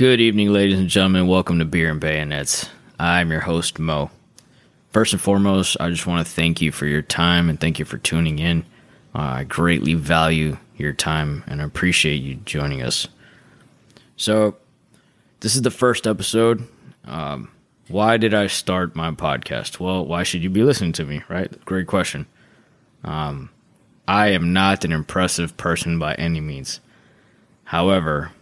Good evening, ladies and gentlemen. Welcome to Beer and Bayonets. I'm your host, Mo. First and foremost, I just want to thank you for your time and thank you for tuning in. Uh, I greatly value your time and appreciate you joining us. So, this is the first episode. Um, why did I start my podcast? Well, why should you be listening to me, right? Great question. Um, I am not an impressive person by any means. However,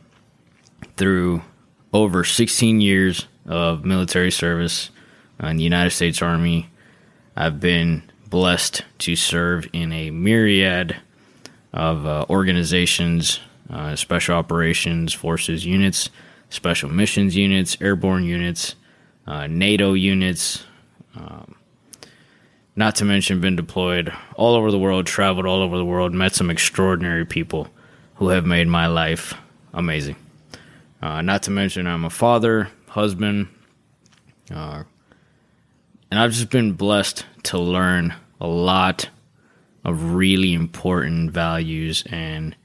through over 16 years of military service in the United States Army, I've been blessed to serve in a myriad of uh, organizations, uh, special operations forces units, special missions units, airborne units, uh, NATO units. Um, not to mention, been deployed all over the world, traveled all over the world, met some extraordinary people who have made my life amazing. Uh, not to mention, I'm a father, husband, uh, and I've just been blessed to learn a lot of really important values and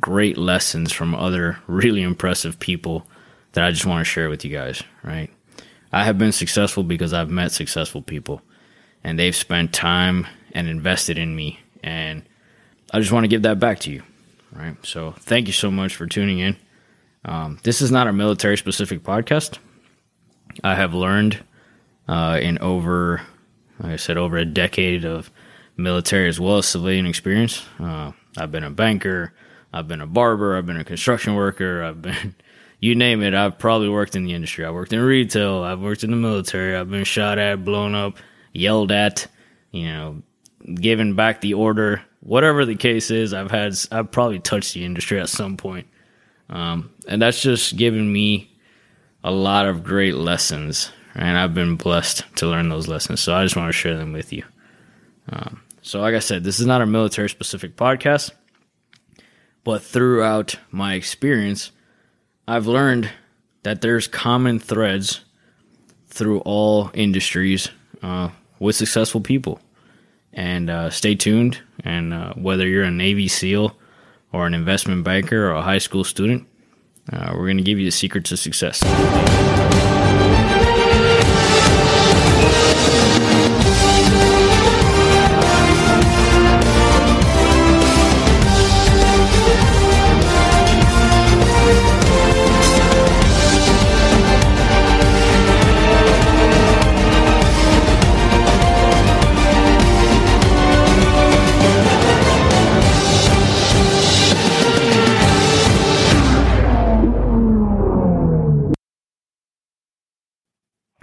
great lessons from other really impressive people that I just want to share with you guys, right? I have been successful because I've met successful people and they've spent time and invested in me. And I just want to give that back to you, right? So thank you so much for tuning in. Um, this is not a military specific podcast. I have learned uh, in over, like I said, over a decade of military as well as civilian experience. Uh, I've been a banker, I've been a barber, I've been a construction worker, I've been, you name it, I've probably worked in the industry. I worked in retail, I've worked in the military, I've been shot at, blown up, yelled at, you know, given back the order. Whatever the case is, I've had, I've probably touched the industry at some point. Um, and that's just given me a lot of great lessons, and I've been blessed to learn those lessons. So I just want to share them with you. Um, so, like I said, this is not a military specific podcast, but throughout my experience, I've learned that there's common threads through all industries uh, with successful people. And uh, stay tuned. And uh, whether you're a Navy SEAL or an investment banker or a high school student, uh, we're going to give you the secret to success.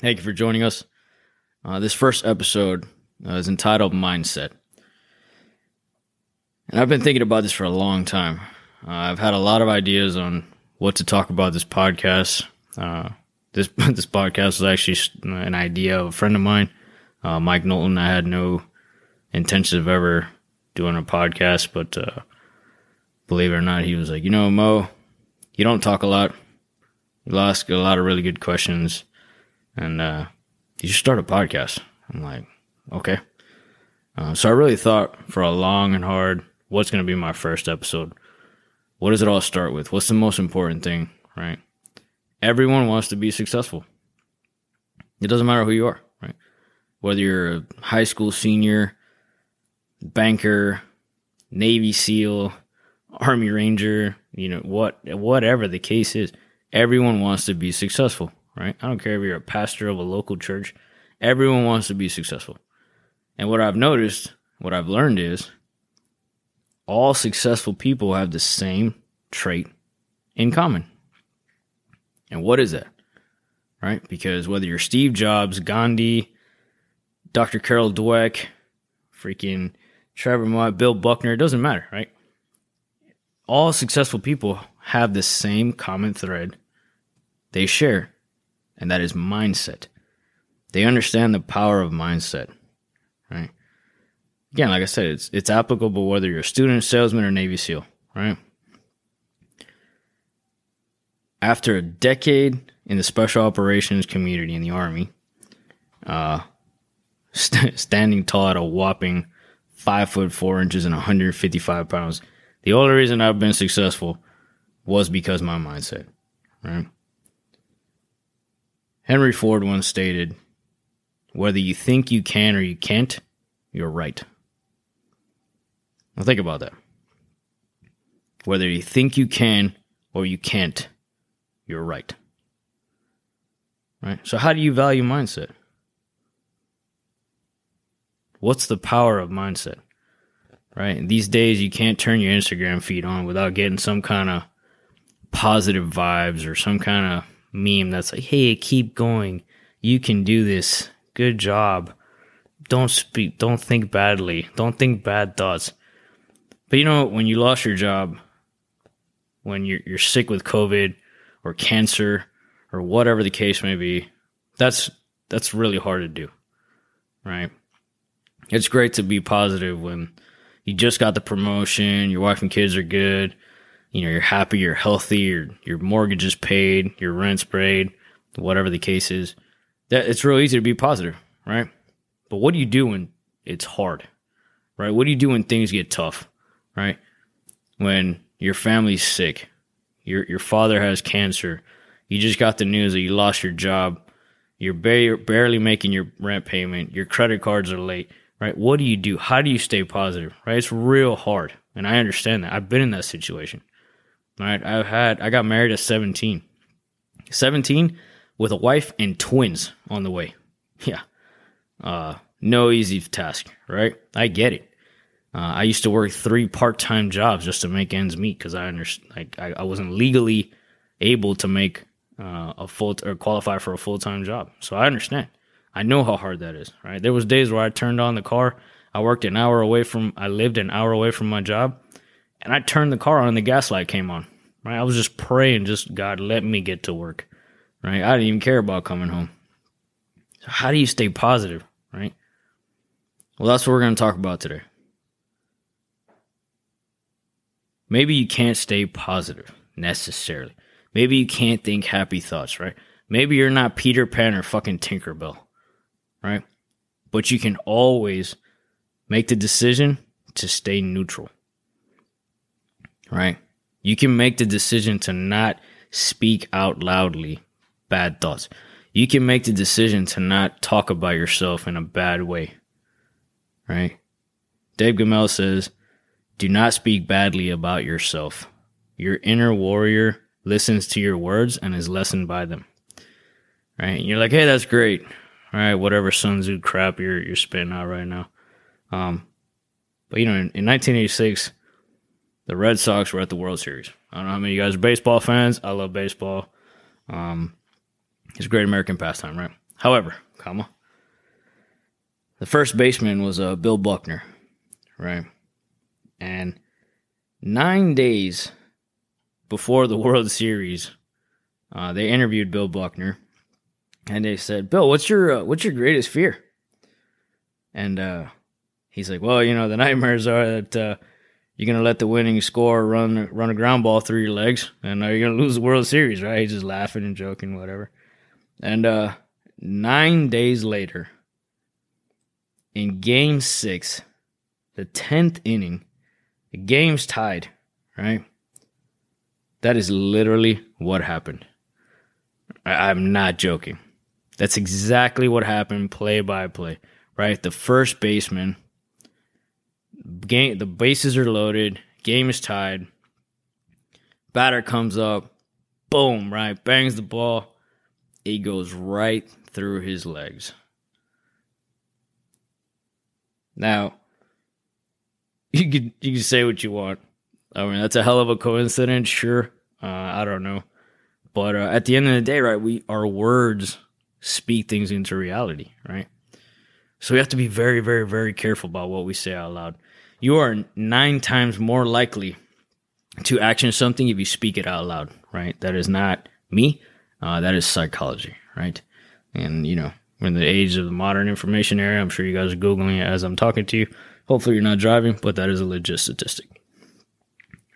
Thank you for joining us. Uh, this first episode uh, is entitled Mindset. And I've been thinking about this for a long time. Uh, I've had a lot of ideas on what to talk about this podcast. Uh, this this podcast was actually an idea of a friend of mine, uh, Mike Knowlton. I had no intention of ever doing a podcast, but uh, believe it or not, he was like, you know, Mo, you don't talk a lot. You ask a lot of really good questions and uh, you should start a podcast. I'm like, okay. Uh, so I really thought for a long and hard, what's going to be my first episode? What does it all start with? What's the most important thing, right? Everyone wants to be successful. It doesn't matter who you are, right? Whether you're a high school senior, banker, Navy SEAL, Army Ranger, you know, what whatever the case is, everyone wants to be successful right? I don't care if you're a pastor of a local church. Everyone wants to be successful. And what I've noticed, what I've learned is all successful people have the same trait in common. And what is that? Right? Because whether you're Steve Jobs, Gandhi, Dr. Carol Dweck, freaking Trevor Moawad, Bill Buckner, it doesn't matter, right? All successful people have the same common thread they share and that is mindset. They understand the power of mindset, right? Again, like I said, it's it's applicable whether you're a student, salesman, or Navy SEAL, right? After a decade in the special operations community in the Army, uh, st- standing tall at a whopping five foot four inches and 155 pounds, the only reason I've been successful was because my mindset, right? Henry Ford once stated, whether you think you can or you can't, you're right. Now think about that. Whether you think you can or you can't, you're right. Right? So, how do you value mindset? What's the power of mindset? Right? These days, you can't turn your Instagram feed on without getting some kind of positive vibes or some kind of meme that's like, hey, keep going. You can do this. Good job. Don't speak, don't think badly. Don't think bad thoughts. But you know, when you lost your job, when you're, you're sick with COVID or cancer or whatever the case may be, that's, that's really hard to do. Right? It's great to be positive when you just got the promotion, your wife and kids are good, you know, you're happy, you're healthy, your your mortgage is paid, your rent's paid, whatever the case is. That it's real easy to be positive, right? But what do you do when it's hard? Right? What do you do when things get tough? Right? When your family's sick, your your father has cancer, you just got the news that you lost your job, you're ba- barely making your rent payment, your credit cards are late, right? What do you do? How do you stay positive? Right? It's real hard. And I understand that. I've been in that situation. Right? I've had I got married at 17. 17 with a wife and twins on the way. Yeah. Uh no easy task, right? I get it. Uh, I used to work three part-time jobs just to make ends meet because I understand like I, I, wasn't legally able to make uh, a full or qualify for a full-time job. So I understand. I know how hard that is, right? There was days where I turned on the car. I worked an hour away from I lived an hour away from my job and I turned the car on and the gas light came on. Right? I was just praying, just God, let me get to work. Right? I didn't even care about coming home. So how do you stay positive? Right? Well, that's what we're going to talk about today. Maybe you can't stay positive necessarily. Maybe you can't think happy thoughts, right? Maybe you're not Peter Pan or fucking Tinkerbell, right? But you can always make the decision to stay neutral right? You can make the decision to not speak out loudly bad thoughts. You can make the decision to not talk about yourself in a bad way, right? Dave Gemmell says, do not speak badly about yourself. Your inner warrior listens to your words and is lessened by them. Right? And you're like, hey, that's great. All right, whatever Sun Tzu crap you're you're spitting out right now. Um, but you know, in, in 1986, the Red Sox were at the World Series. I don't know how many of you guys are baseball fans. I love baseball. Um, it's a great American pastime, right? However, comma, the first baseman was uh, Bill Buckner, right? And nine days before the World Series, uh, they interviewed Bill Buckner, and they said, "Bill, what's your uh, what's your greatest fear?" And uh, he's like, "Well, you know, the nightmares are that." You're gonna let the winning score run run a ground ball through your legs, and you're gonna lose the World Series, right? He's just laughing and joking, whatever. And uh, nine days later, in Game Six, the tenth inning, the game's tied, right? That is literally what happened. I- I'm not joking. That's exactly what happened, play by play, right? The first baseman game the bases are loaded, game is tied. Batter comes up, boom, right, bangs the ball. It goes right through his legs. Now, you can you can say what you want. I mean, that's a hell of a coincidence, sure. Uh, I don't know, but uh, at the end of the day, right, we our words speak things into reality, right? So we have to be very, very, very careful about what we say out loud you are nine times more likely to action something if you speak it out loud, right? That is not me. Uh, that is psychology, right? And, you know, in the age of the modern information era, I'm sure you guys are Googling it as I'm talking to you. Hopefully you're not driving, but that is a legit statistic,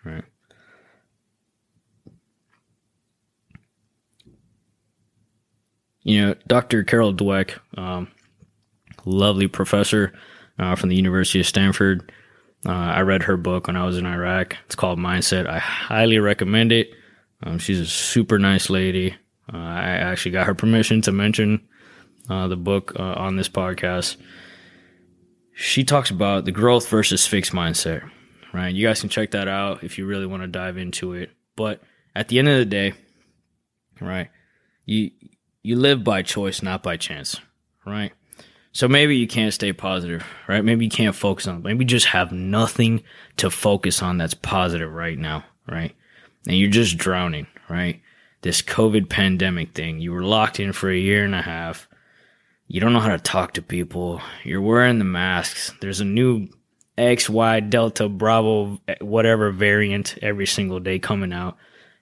right? You know, Dr. Carol Dweck, um, lovely professor uh, from the University of Stanford, uh, I read her book when I was in Iraq. It's called Mindset. I highly recommend it. Um, she's a super nice lady. Uh, I actually got her permission to mention uh, the book uh, on this podcast. She talks about the growth versus fixed mindset, right? You guys can check that out if you really want to dive into it. But at the end of the day, right, you you live by choice, not by chance, right? So maybe you can't stay positive, right? Maybe you can't focus on, maybe you just have nothing to focus on that's positive right now, right? And you're just drowning, right? This COVID pandemic thing, you were locked in for a year and a half. You don't know how to talk to people. You're wearing the masks. There's a new X, Y, Delta, Bravo, whatever variant every single day coming out.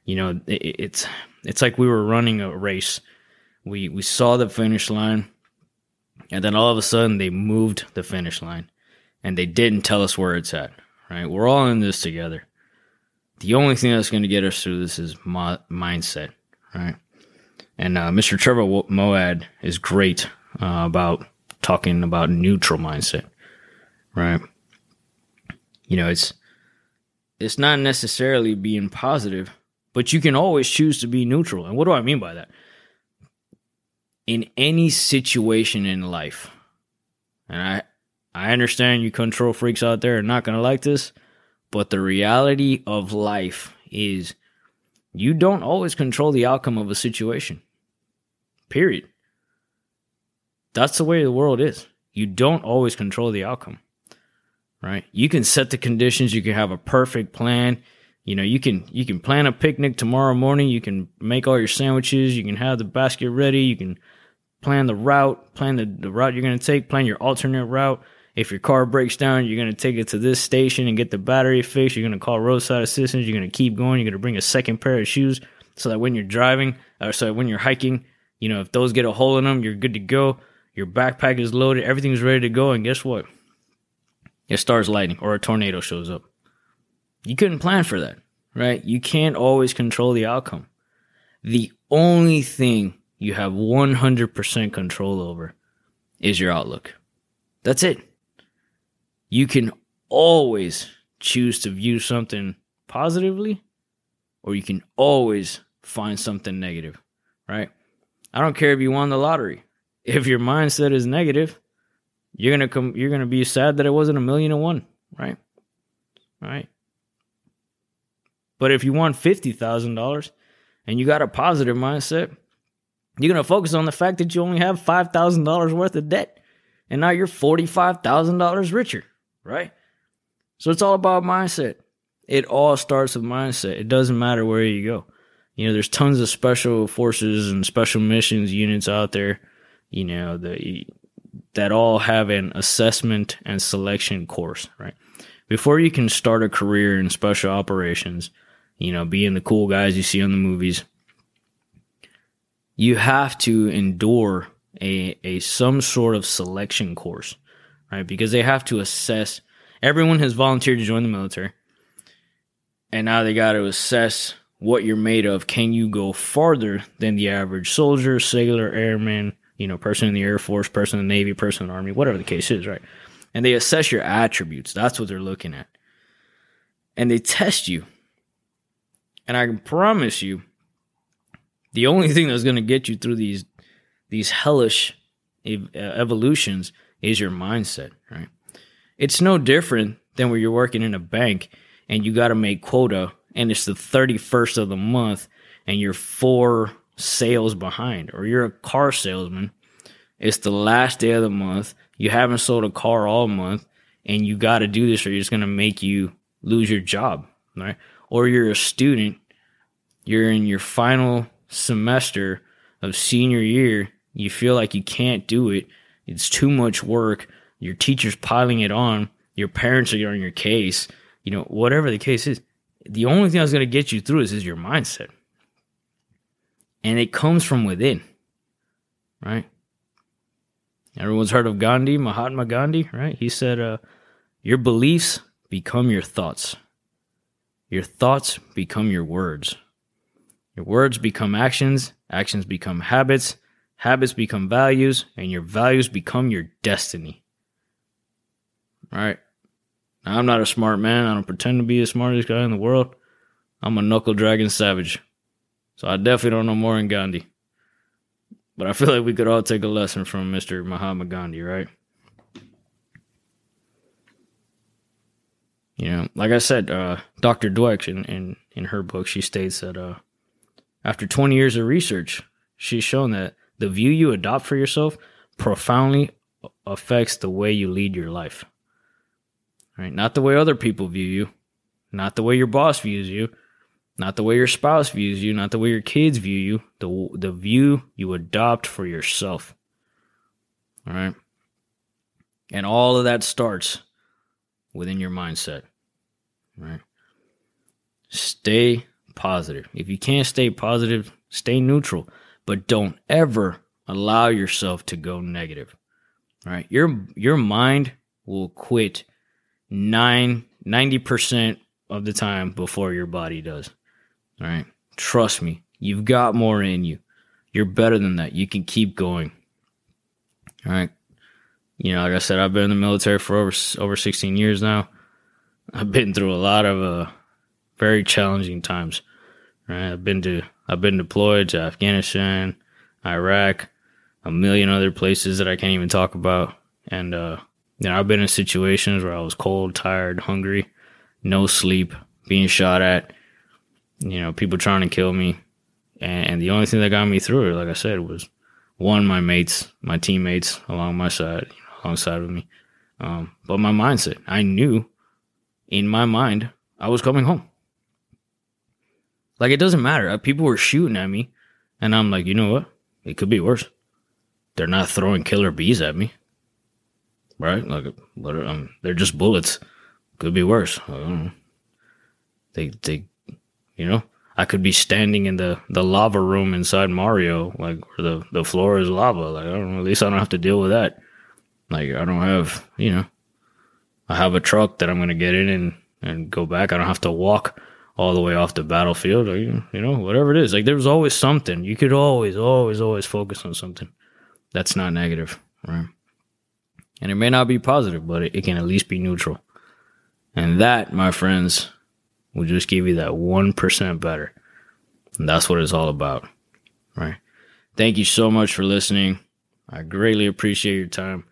You know, it, it's, it's like we were running a race. We, we saw the finish line and then all of a sudden they moved the finish line and they didn't tell us where it's at, right? We're all in this together. The only thing that's going to get us through this is mindset, right? And uh, Mr. Trevor Moawad is great uh, about talking about neutral mindset, right? You know, it's it's not necessarily being positive, but you can always choose to be neutral. And what do I mean by that? In any situation in life, and I I understand you control freaks out there are not going to like this, but the reality of life is you don't always control the outcome of a situation. Period. That's the way the world is. You don't always control the outcome. Right? You can set the conditions, you can have a perfect plan. You know, you can you can plan a picnic tomorrow morning, you can make all your sandwiches, you can have the basket ready, you can plan the route, plan the, the route you're going to take, plan your alternate route. If your car breaks down, you're going to take it to this station and get the battery fixed. You're going to call roadside assistance. You're going to keep going. You're going to bring a second pair of shoes so that when you're driving, or so when you're hiking, you know, if those get a hole in them, you're good to go. Your backpack is loaded. Everything's ready to go. And guess what? It starts lightning or a tornado shows up. You couldn't plan for that, right? You can't always control the outcome. The only thing you have 100% control over is your outlook. That's it. You can always choose to view something positively or you can always find something negative, right? I don't care if you won the lottery. If your mindset is negative, you're to come you're to be sad that it wasn't a million and one, right? Right? But if you won $50,000 and you got a positive mindset, you're going to focus on the fact that you only have $5,000 worth of debt and now you're $45,000 richer, right? So it's all about mindset. It all starts with mindset. It doesn't matter where you go. You know, there's tons of special forces and special missions units out there, you know, the, that all have an assessment and selection course, right? Before you can start a career in special operations, you know, being the cool guys you see on the movies, you have to endure a, a some sort of selection course, right? Because they have to assess. Everyone has volunteered to join the military, and now they got to assess what you're made of. Can you go farther than the average soldier, sailor, airman, you know, person in the Air Force, person in the Navy, person in the Army, whatever the case is, right? And they assess your attributes. That's what they're looking at. And they test you. And I can promise you, the only thing that's going to get you through these these hellish ev- uh, evolutions is your mindset, right? It's no different than when you're working in a bank and you got to make quota and it's the 31st of the month and you're four sales behind or you're a car salesman. It's the last day of the month. You haven't sold a car all month and you got to do this or it's going to make you lose your job, right? Or you're a student. You're in your final semester of senior year, you feel like you can't do it. It's too much work. Your teacher's piling it on. Your parents are on your case. You know, whatever the case is, the only thing that's going to get you through this is your mindset. And it comes from within, right? Everyone's heard of Gandhi, Mahatma Gandhi, right? He said, uh, Your beliefs become your thoughts, your thoughts become your words. Your words become actions, actions become habits, habits become values, and your values become your destiny. All right. Now, I'm not a smart man. I don't pretend to be the smartest guy in the world. I'm a knuckle dragon savage. So I definitely don't know more than Gandhi. but I feel like we could all take a lesson from Mr. Mahatma Gandhi, right? You know, like I said, uh, Dr. Dweck in, in, in her book, she states that uh, after 20 years of research, she's shown that the view you adopt for yourself profoundly affects the way you lead your life. Right? Not the way other people view you, not the way your boss views you, not the way your spouse views you, not the way your kids view you, the the view you adopt for yourself. All right? And all of that starts within your mindset. Right? Stay positive. If you can't stay positive, stay neutral, but don't ever allow yourself to go negative. Right? Your your mind will quit 9 90% of the time before your body does. All right? Trust me. You've got more in you. You're better than that. You can keep going. All right? You know, like I said, I've been in the military for over over 16 years now. I've been through a lot of uh, very challenging times. Right? I've been to I've been deployed to Afghanistan, Iraq, a million other places that I can't even talk about. And uh, you know, I've been in situations where I was cold, tired, hungry, no sleep, being shot at, you know, people trying to kill me. And, and the only thing that got me through it, like I said, was one, my mates, my teammates along my side, alongside with me. Um, but my mindset, I knew in my mind I was coming home. Like it doesn't matter. Uh, people were shooting at me, and I'm like, you know what? It could be worse. They're not throwing killer bees at me, right? Like? Um, they're just bullets. Could be worse. They, they, you know, I could be standing in the the lava room inside Mario, like where the the floor is lava. Like, I don't. At least I don't have to deal with that. Like, I don't have, you know, I have a truck that I'm gonna get in and and go back. I don't have to walk all the way off the battlefield or you know whatever it is. Like there's always something. You could always always always focus on something that's not negative right? And it may not be positive but it, it can at least be neutral. And that my friends will just give you that 1% better. And that's what it's all about right? Thank you so much for listening. I greatly appreciate your time